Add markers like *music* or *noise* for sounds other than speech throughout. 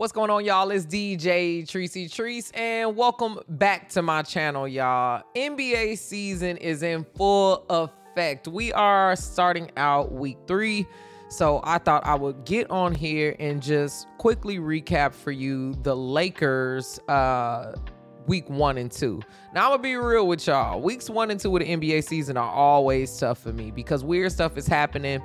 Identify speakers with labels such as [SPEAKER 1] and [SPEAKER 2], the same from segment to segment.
[SPEAKER 1] What's going on, y'all? It's DJ Tricey Trice, and welcome back to my channel, y'all. NBA season is in full effect. We are starting out week three, so I thought I would get on here and just quickly recap for you the Lakers uh, week one and two. Now, I'm gonna be real with y'all. Weeks one and two of the NBA season are always tough for me because weird stuff is happening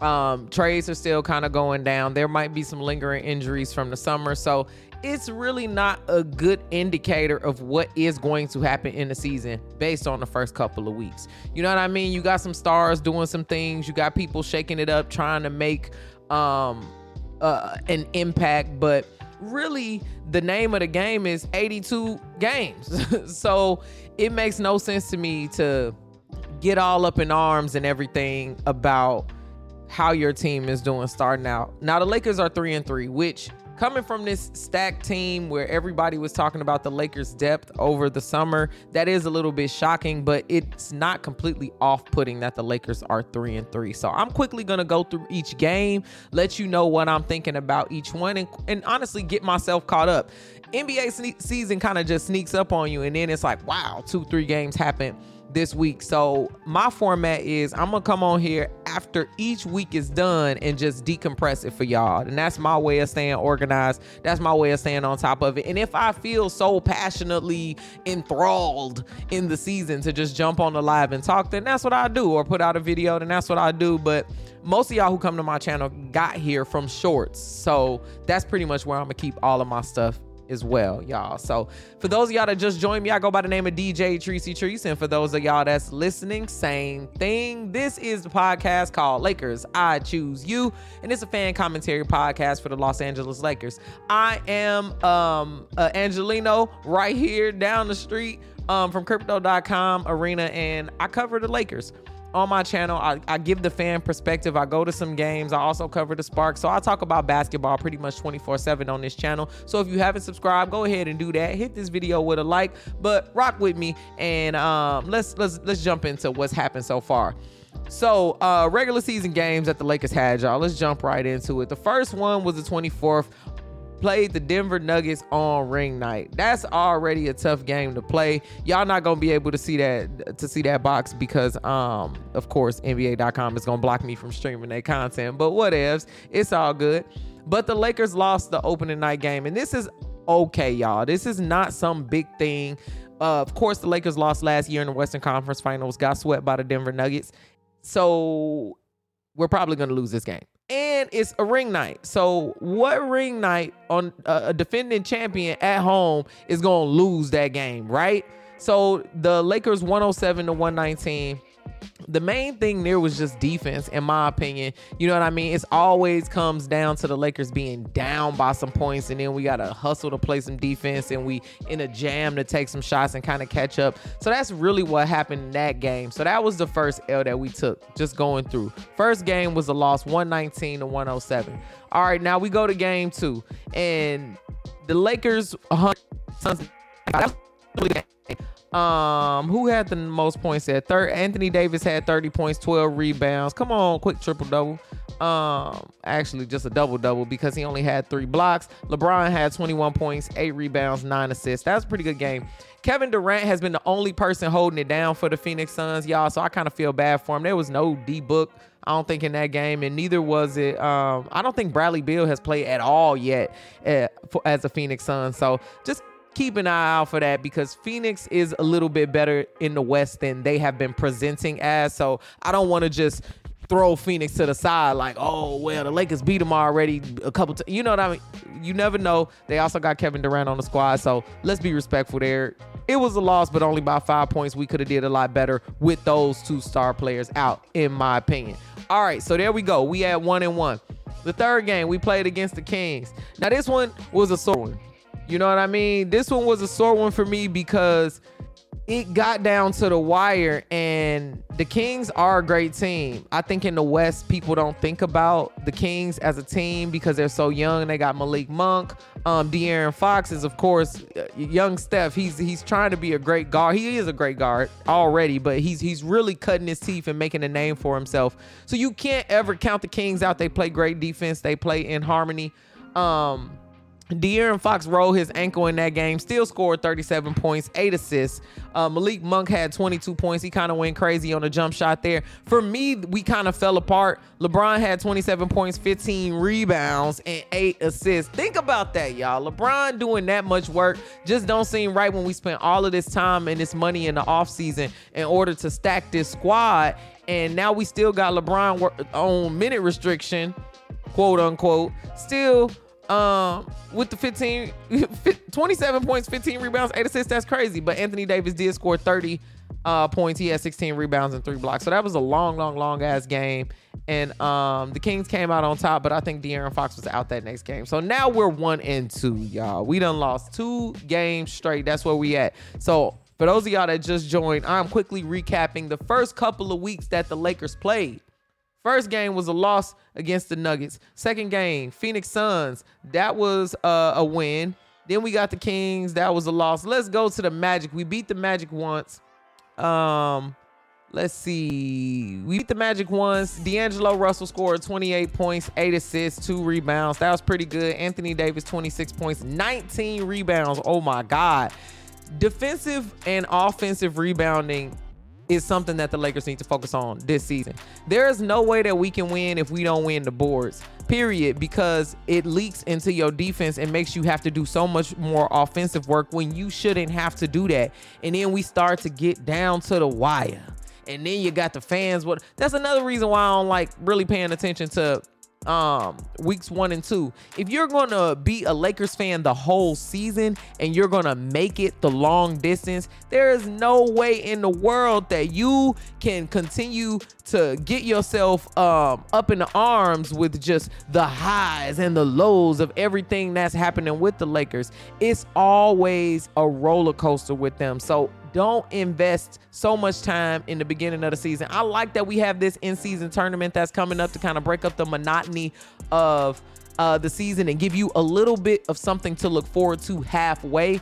[SPEAKER 1] um, trades are still kind of going down. There might be some lingering injuries from the summer. So it's really not a good indicator of what is going to happen in the season based on the first couple of weeks. You know what I mean? You got some stars doing some things, you got people shaking it up, trying to make um, uh, an impact, but really the name of the game is 82 games. *laughs* so it makes no sense to me to get all up in arms and everything about how your team is doing starting out. Now the Lakers are 3 and 3, which coming from this stacked team where everybody was talking about the Lakers depth over the summer, that is a little bit shocking, but it's not completely off-putting that the Lakers are 3 and 3. So I'm quickly going to go through each game, let you know what I'm thinking about each one and, and honestly get myself caught up. NBA season kind of just sneaks up on you and then it's like, wow, 2-3 games happen this week. So my format is I'm gonna come on here after each week is done and just decompress it for y'all. And that's my way of staying organized. That's my way of staying on top of it. And if I feel so passionately enthralled in the season to just jump on the live and talk, then that's what I do. Or put out a video, then that's what I do. But most of y'all who come to my channel got here from shorts. So that's pretty much where I'm gonna keep all of my stuff as well, y'all. So for those of y'all that just joined me, I go by the name of DJ Tricey Trice. And for those of y'all that's listening, same thing. This is the podcast called Lakers. I Choose You. And it's a fan commentary podcast for the Los Angeles Lakers. I am um uh, Angeleno right here down the street um, from crypto.com arena, and I cover the Lakers on my channel. I, I, give the fan perspective. I go to some games. I also cover the Spark. So I talk about basketball pretty much 24/7 on this channel. So if you haven't subscribed, go ahead and do that. Hit this video with a like, but rock with me and um, let's let's let's jump into what's happened so far. So, uh, regular season games that the Lakers had, y'all. Let's jump right into it. The first one was the 24th played the Denver Nuggets on ring night. That's already a tough game to play. Y'all not gonna be able to see that to see that box because um of course NBA.com is gonna block me from streaming that content. But what ifs? It's all good. But the Lakers lost the opening night game, and this is okay, y'all. This is not some big thing. Uh, of course, the Lakers lost last year in the Western Conference Finals, got swept by the Denver Nuggets. So we're probably going to lose this game and it's a ring night. So what ring night on a defending champion at home is going to lose that game, right? So the Lakers 107 to 119 the main thing there was just defense, in my opinion. You know what I mean? It's always comes down to the Lakers being down by some points, and then we gotta hustle to play some defense, and we in a jam to take some shots and kind of catch up. So that's really what happened in that game. So that was the first L that we took, just going through. First game was a loss, 119 to 107. All right, now we go to game two, and the Lakers. Uh, um, who had the most points at third? Anthony Davis had 30 points, 12 rebounds. Come on, quick triple double. Um, actually just a double double because he only had three blocks. LeBron had 21 points, eight rebounds, nine assists. That was a pretty good game. Kevin Durant has been the only person holding it down for the Phoenix Suns, y'all. So I kind of feel bad for him. There was no D book, I don't think, in that game, and neither was it. Um, I don't think Bradley Beal has played at all yet uh, for, as a Phoenix Sun. So just keep an eye out for that because Phoenix is a little bit better in the West than they have been presenting as. So I don't want to just throw Phoenix to the side like, oh well, the Lakers beat them already a couple times. You know what I mean? You never know. They also got Kevin Durant on the squad, so let's be respectful there. It was a loss, but only by five points. We could have did a lot better with those two star players out, in my opinion. All right, so there we go. We had one and one. The third game we played against the Kings. Now this one was a sore one. You know what I mean? This one was a sore one for me because it got down to the wire and the Kings are a great team. I think in the West people don't think about the Kings as a team because they're so young. They got Malik Monk, um De'Aaron Fox is of course young Steph. He's he's trying to be a great guard. He is a great guard already, but he's he's really cutting his teeth and making a name for himself. So you can't ever count the Kings out. They play great defense. They play in harmony. Um De'Aaron Fox rolled his ankle in that game, still scored 37 points, eight assists. Uh, Malik Monk had 22 points. He kind of went crazy on a jump shot there. For me, we kind of fell apart. LeBron had 27 points, 15 rebounds, and eight assists. Think about that, y'all. LeBron doing that much work just don't seem right when we spent all of this time and this money in the offseason in order to stack this squad. And now we still got LeBron on minute restriction, quote unquote. Still um, with the 15, *laughs* 27 points, 15 rebounds, 8 assists, that's crazy. But Anthony Davis did score 30 uh, points. He had 16 rebounds and three blocks. So that was a long, long, long ass game. And um, the Kings came out on top, but I think De'Aaron Fox was out that next game. So now we're one and two, y'all. We done lost two games straight. That's where we at. So for those of y'all that just joined, I'm quickly recapping the first couple of weeks that the Lakers played. First game was a loss against the Nuggets. Second game, Phoenix Suns. That was uh, a win. Then we got the Kings. That was a loss. Let's go to the Magic. We beat the Magic once. Um, let's see. We beat the Magic once. D'Angelo Russell scored 28 points, 8 assists, 2 rebounds. That was pretty good. Anthony Davis 26 points, 19 rebounds. Oh my god. Defensive and offensive rebounding is something that the Lakers need to focus on this season. There is no way that we can win if we don't win the boards, period, because it leaks into your defense and makes you have to do so much more offensive work when you shouldn't have to do that. And then we start to get down to the wire. And then you got the fans. What that's another reason why I don't like really paying attention to um weeks one and two if you're gonna be a lakers fan the whole season and you're gonna make it the long distance there is no way in the world that you can continue to get yourself um up in the arms with just the highs and the lows of everything that's happening with the lakers. It's always a roller coaster with them. So don't invest so much time in the beginning of the season. I like that we have this in-season tournament that's coming up to kind of break up the monotony of uh, the season and give you a little bit of something to look forward to halfway.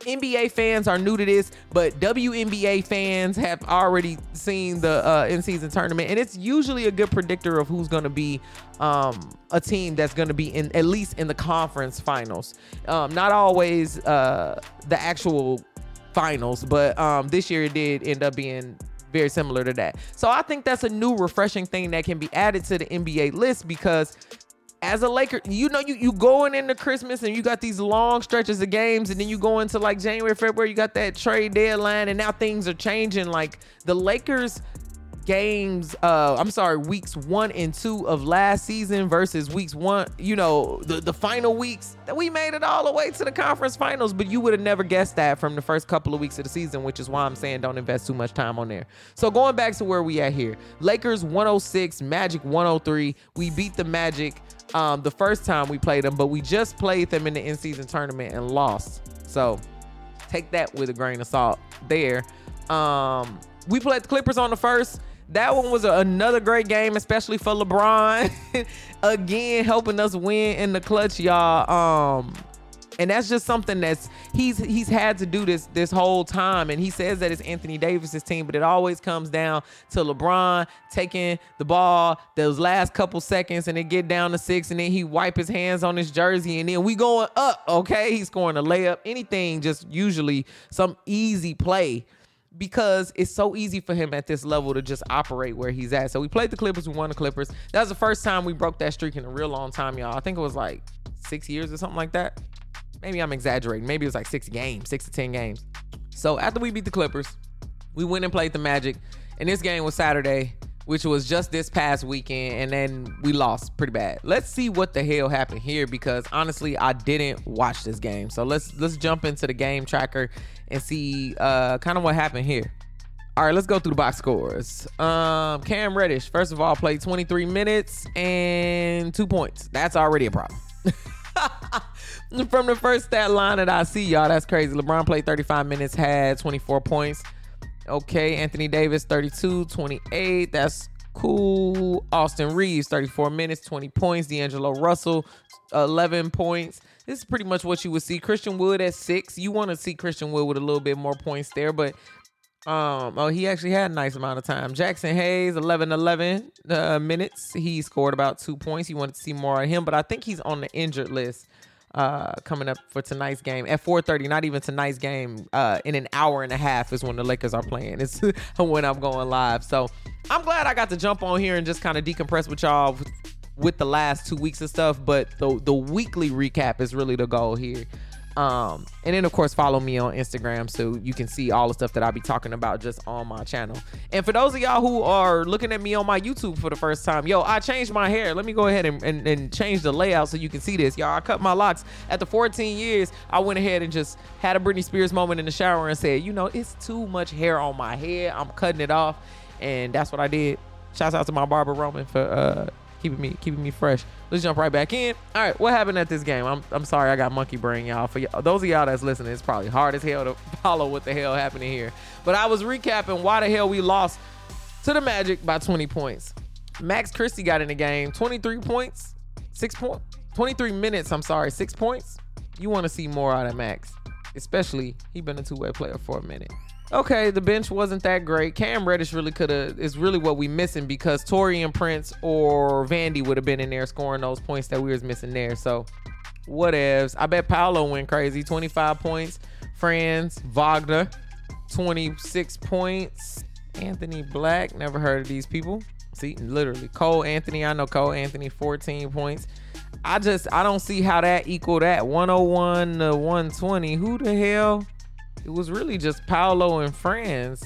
[SPEAKER 1] NBA fans are new to this, but WNBA fans have already seen the uh, in-season tournament, and it's usually a good predictor of who's going to be um, a team that's going to be in at least in the conference finals. Um, not always uh, the actual finals, but um, this year it did end up being very similar to that. So I think that's a new refreshing thing that can be added to the NBA list because as a Laker, you know, you you going into Christmas and you got these long stretches of games, and then you go into like January, February, you got that trade deadline, and now things are changing. Like the Lakers games uh i'm sorry weeks one and two of last season versus weeks one you know the, the final weeks that we made it all the way to the conference finals but you would have never guessed that from the first couple of weeks of the season which is why i'm saying don't invest too much time on there. So going back to where we at here lakers 106 magic 103 we beat the magic um the first time we played them but we just played them in the in-season tournament and lost. So take that with a grain of salt there. Um we played the clippers on the first that one was a, another great game, especially for LeBron. *laughs* Again, helping us win in the clutch, y'all. Um, and that's just something that's he's he's had to do this this whole time and he says that it's Anthony Davis's team but it always comes down to LeBron taking the ball those last couple seconds and then get down to 6 and then he wipe his hands on his jersey and then we going up okay he's scoring a layup anything just usually some easy play because it's so easy for him at this level to just operate where he's at. So we played the Clippers, we won the Clippers. That was the first time we broke that streak in a real long time, y'all. I think it was like six years or something like that. Maybe I'm exaggerating. Maybe it was like six games, six to 10 games. So after we beat the Clippers, we went and played the Magic. And this game was Saturday, which was just this past weekend. And then we lost pretty bad. Let's see what the hell happened here because honestly, I didn't watch this game. So let's let's jump into the game tracker and see uh, kind of what happened here. All right, let's go through the box scores. Um, Cam Reddish, first of all, played 23 minutes and two points. That's already a problem. *laughs* From the first stat line that I see, y'all, that's crazy. LeBron played 35 minutes, had 24 points. Okay, Anthony Davis, 32, 28. That's cool. Austin Reaves, 34 minutes, 20 points. D'Angelo Russell, 11 points. This is pretty much what you would see. Christian Wood at six. You want to see Christian Wood with a little bit more points there, but um, oh, he actually had a nice amount of time. Jaxson Hayes, 11 11 uh, minutes. He scored about two points. You wanted to see more of him, but I think he's on the injured list. Uh, coming up for tonight's game at 4:30. Not even tonight's game. Uh, in an hour and a half is when the Lakers are playing. It's *laughs* when I'm going live. So I'm glad I got to jump on here and just kind of decompress with y'all with the last two weeks of stuff. But the the weekly recap is really the goal here. Um, and then of course follow me on Instagram so you can see all the stuff that I'll be talking about just on my channel. And for those of y'all who are looking at me on my YouTube for the first time, yo, I changed my hair. Let me go ahead and, and, and change the layout so you can see this. Y'all, I cut my locks. After 14 years, I went ahead and just had a Britney Spears moment in the shower and said, you know, it's too much hair on my head. I'm cutting it off. And that's what I did. Shouts out to my barber Roman for uh keeping me keeping me fresh. Let's jump right back in. All right, what happened at this game? I'm, I'm sorry I got monkey brain, y'all. For y- those of y'all that's listening, it's probably hard as hell to *laughs* follow what the hell happened here. But I was recapping why the hell we lost to the Magic by 20 points. Max Christie got in the game, 23 points, six point, 23 minutes. I'm sorry, six points. You want to see more out of Max, especially he been a two way player for a minute okay, the bench wasn't that great. Cam Reddish really could have is really what we missing because Taurean Prince or Vandy would have been in there scoring those points that we was missing there. So whatevs. I bet Paolo went crazy. 25 points. Franz Wagner, 26 points. Anthony Black, never heard of these people. See, literally. Cole Anthony, I know Cole Anthony, 14 points. I just I don't see how that equal that 101 to 120. Who the hell? It was really just Paolo and friends.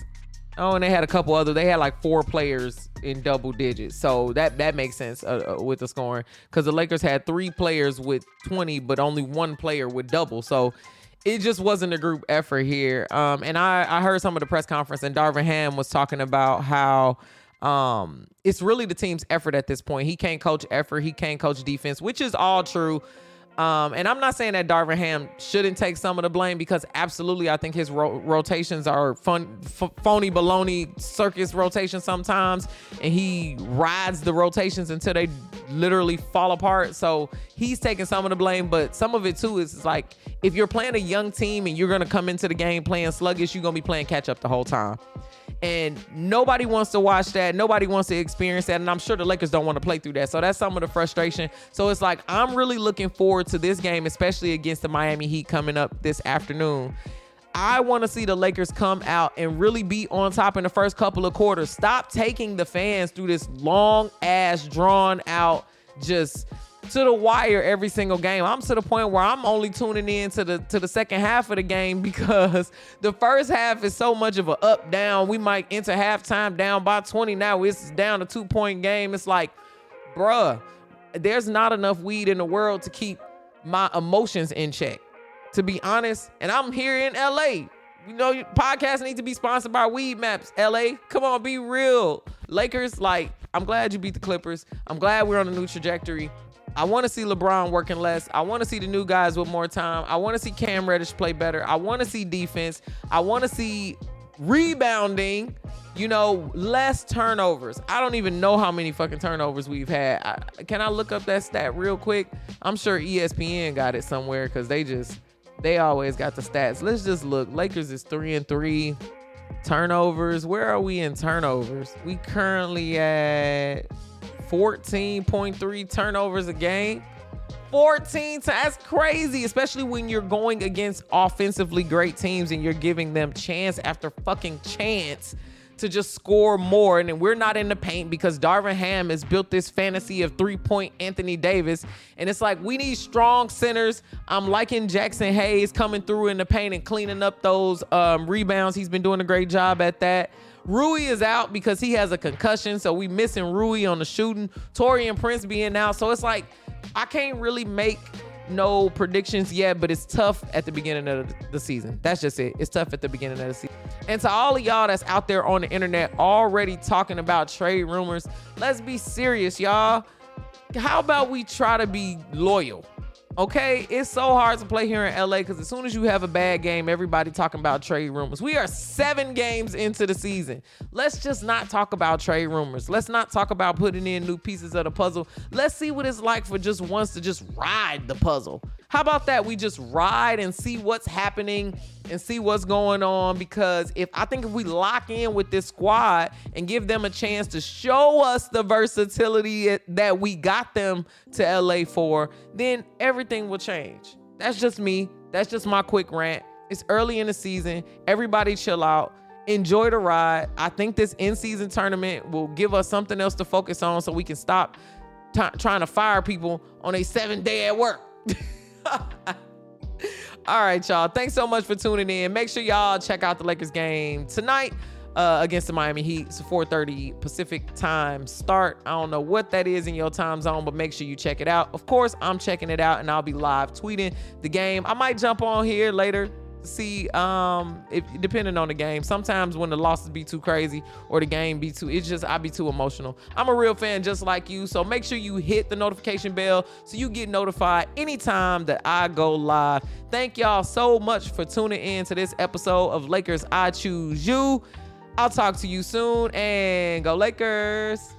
[SPEAKER 1] Oh, and they had a couple other. They had like four players in double digits, so that that makes sense uh, uh, with the scoring because the Lakers had three players with 20, but only one player with double. So it just wasn't a group effort here. Um, and I I heard some of the press conference, and Darvin Ham was talking about how um it's really the team's effort at this point. He can't coach effort, he can't coach defense, which is all true. Um, and I'm not saying that Darvin Ham shouldn't take some of the blame because absolutely I think his ro- rotations are fun, f- phony baloney circus rotations sometimes, and he rides the rotations until they literally fall apart. So he's taking some of the blame, but some of it too is like if you're playing a young team and you're gonna come into the game playing sluggish, you're gonna be playing catch up the whole time. And nobody wants to watch that. Nobody wants to experience that. And I'm sure the Lakers don't want to play through that. So that's some of the frustration. So it's like, I'm really looking forward to this game, especially against the Miami Heat coming up this afternoon. I want to see the Lakers come out and really be on top in the first couple of quarters. Stop taking the fans through this long ass, drawn out, just to the wire every single game. I'm to the point where I'm only tuning in to the to the second half of the game *laughs* because the first half is so much of a up down. We might enter halftime down by 20. Now it's down a two point game. It's like, bruh, there's not enough weed in the world to keep my emotions in check. To be honest, and I'm here in LA. You know, podcasts need to be sponsored by Weedmaps. LA, come on, be real. Lakers, like, I'm glad you beat the Clippers. I'm glad we're on a new trajectory. I want to see LeBron working less. I want to see the new guys with more time. I want to see Cam Reddish play better. I want to see defense. I want to see rebounding, you know, less turnovers. I don't even know how many fucking turnovers we've had. I, can I look up that stat real quick? I'm sure ESPN got it somewhere because they just they always got the stats. Let's just look. Lakers is three and three. Turnovers. Where are we in turnovers? We currently at 14.3 turnovers a game. 14 So that's crazy, especially when you're going against offensively great teams and you're giving them chance after fucking chance to just score more. And we're not in the paint because Darvin Ham has built this fantasy of three point Anthony Davis. And it's like we need strong centers. I'm liking Jaxson Hayes coming through in the paint and cleaning up those um, rebounds. He's been doing a great job at that. Rui is out because he has a concussion, so we missing Rui on the shooting. Taurean Prince being out, so it's like I can't really make no predictions yet, but it's tough at the beginning of the season. That's just it. It's tough at the beginning of the season. And to all of y'all that's out there on the internet already talking about trade rumors, let's be serious, y'all. How about we try to be loyal? Okay, it's so hard to play here in LA because as soon as you have a bad game, everybody talking about trade rumors. We are seven games into the season. Let's just not talk about trade rumors. Let's not talk about putting in new pieces of the puzzle. Let's see what it's like for just once to just ride the puzzle. How about that? We just ride and see what's happening and see what's going on because if I think if we lock in with this squad and give them a chance to show us the versatility that we got them to LA for, then everything will change. That's just me. That's just my quick rant. It's early in the season. Everybody chill out. Enjoy the ride. I think this in-season tournament will give us something else to focus on so we can stop t- trying to fire people on a seven day at work. *laughs* *laughs* All right, y'all. Thanks so much for tuning in. Make sure y'all check out the Lakers game tonight uh, against the Miami Heat. It's a 4:30 Pacific time start. I don't know what that is in your time zone, but make sure you check it out. Of course, I'm checking it out, and I'll be live tweeting the game. I might jump on here later see um if depending on the game sometimes when the losses be too crazy or the game be too it's just i be too emotional. I'm a real fan just like you so make sure you hit the notification bell so you get notified anytime that i go live. Thank y'all so much for tuning in to this episode of lakers i choose you. I'll talk to you soon and go lakers